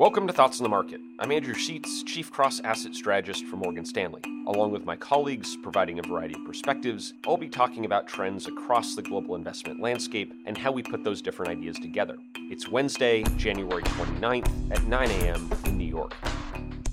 Welcome to Thoughts on the Market. I'm Andrew Sheets, Chief Cross Asset Strategist for Morgan Stanley. Along with my colleagues providing a variety of perspectives, I'll be talking about trends across the global investment landscape and how we put those different ideas together. It's Wednesday, January 29th at 9 a.m. in New York.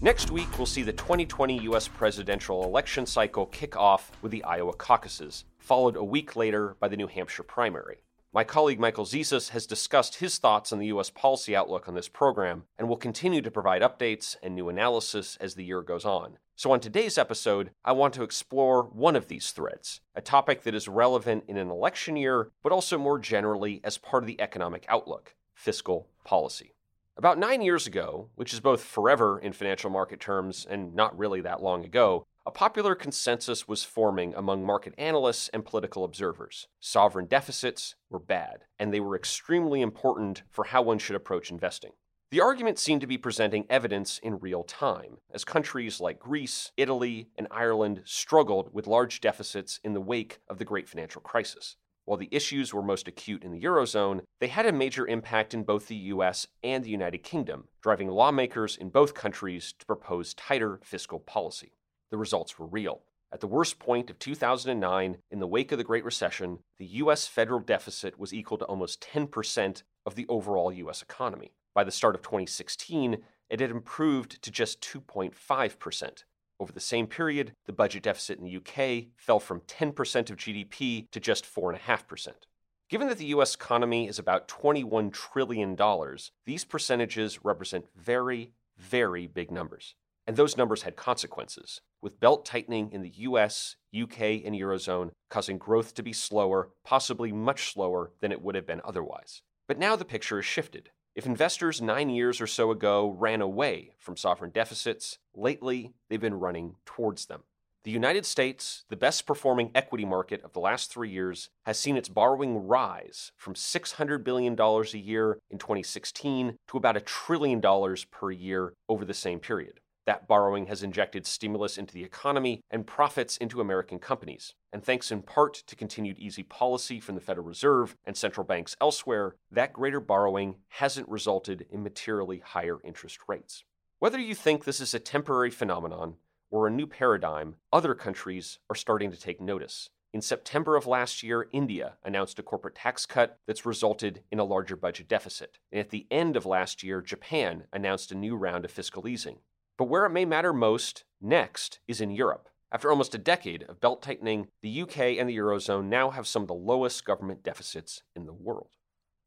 Next week, we'll see the 2020 U.S. presidential election cycle kick off with the Iowa caucuses, followed a week later by the New Hampshire primary. My colleague Michael Zezas has discussed his thoughts on the U.S. policy outlook on this program and will continue to provide updates and new analysis as the year goes on. So, on today's episode, I want to explore one of these threads, a topic that is relevant in an election year, but also more generally as part of the economic outlook fiscal policy. About nine years ago, which is both forever in financial market terms and not really that long ago, a popular consensus was forming among market analysts and political observers. Sovereign deficits were bad, and they were extremely important for how one should approach investing. The argument seemed to be presenting evidence in real time, as countries like Greece, Italy, and Ireland struggled with large deficits in the wake of the great financial crisis. While the issues were most acute in the Eurozone, they had a major impact in both the US and the United Kingdom, driving lawmakers in both countries to propose tighter fiscal policy the results were real. At the worst point of 2009, in the wake of the Great Recession, the U.S. federal deficit was equal to almost 10% of the overall U.S. economy. By the start of 2016, it had improved to just 2.5%. Over the same period, the budget deficit in the UK fell from 10% of GDP to just 4.5%. Given that the US economy is about $21 trillion, these percentages represent very, very big numbers. And those numbers had consequences, with belt tightening in the US, UK, and Eurozone causing growth to be slower, possibly much slower than it would have been otherwise. But now the picture has shifted. If investors nine years or so ago ran away from sovereign deficits, lately they've been running towards them. The United States, the best performing equity market of the last three years, has seen its borrowing rise from $600 billion a year in 2016 to about a trillion dollars per year over the same period. That borrowing has injected stimulus into the economy and profits into American companies. And thanks in part to continued easy policy from the Federal Reserve and central banks elsewhere, that greater borrowing hasn't resulted in materially higher interest rates. Whether you think this is a temporary phenomenon or a new paradigm, other countries are starting to take notice. In September of last year, India announced a corporate tax cut that's resulted in a larger budget deficit. And at the end of last year, Japan announced a new round of fiscal easing. But where it may matter most next is in Europe. After almost a decade of belt tightening, the UK and the Eurozone now have some of the lowest government deficits in the world.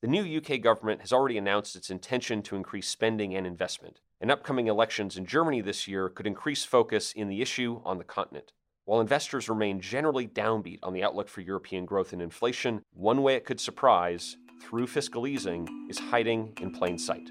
The new UK government has already announced its intention to increase spending and investment, and upcoming elections in Germany this year could increase focus in the issue on the continent. While investors remain generally downbeat on the outlook for European growth and inflation, one way it could surprise, through fiscal easing, is hiding in plain sight.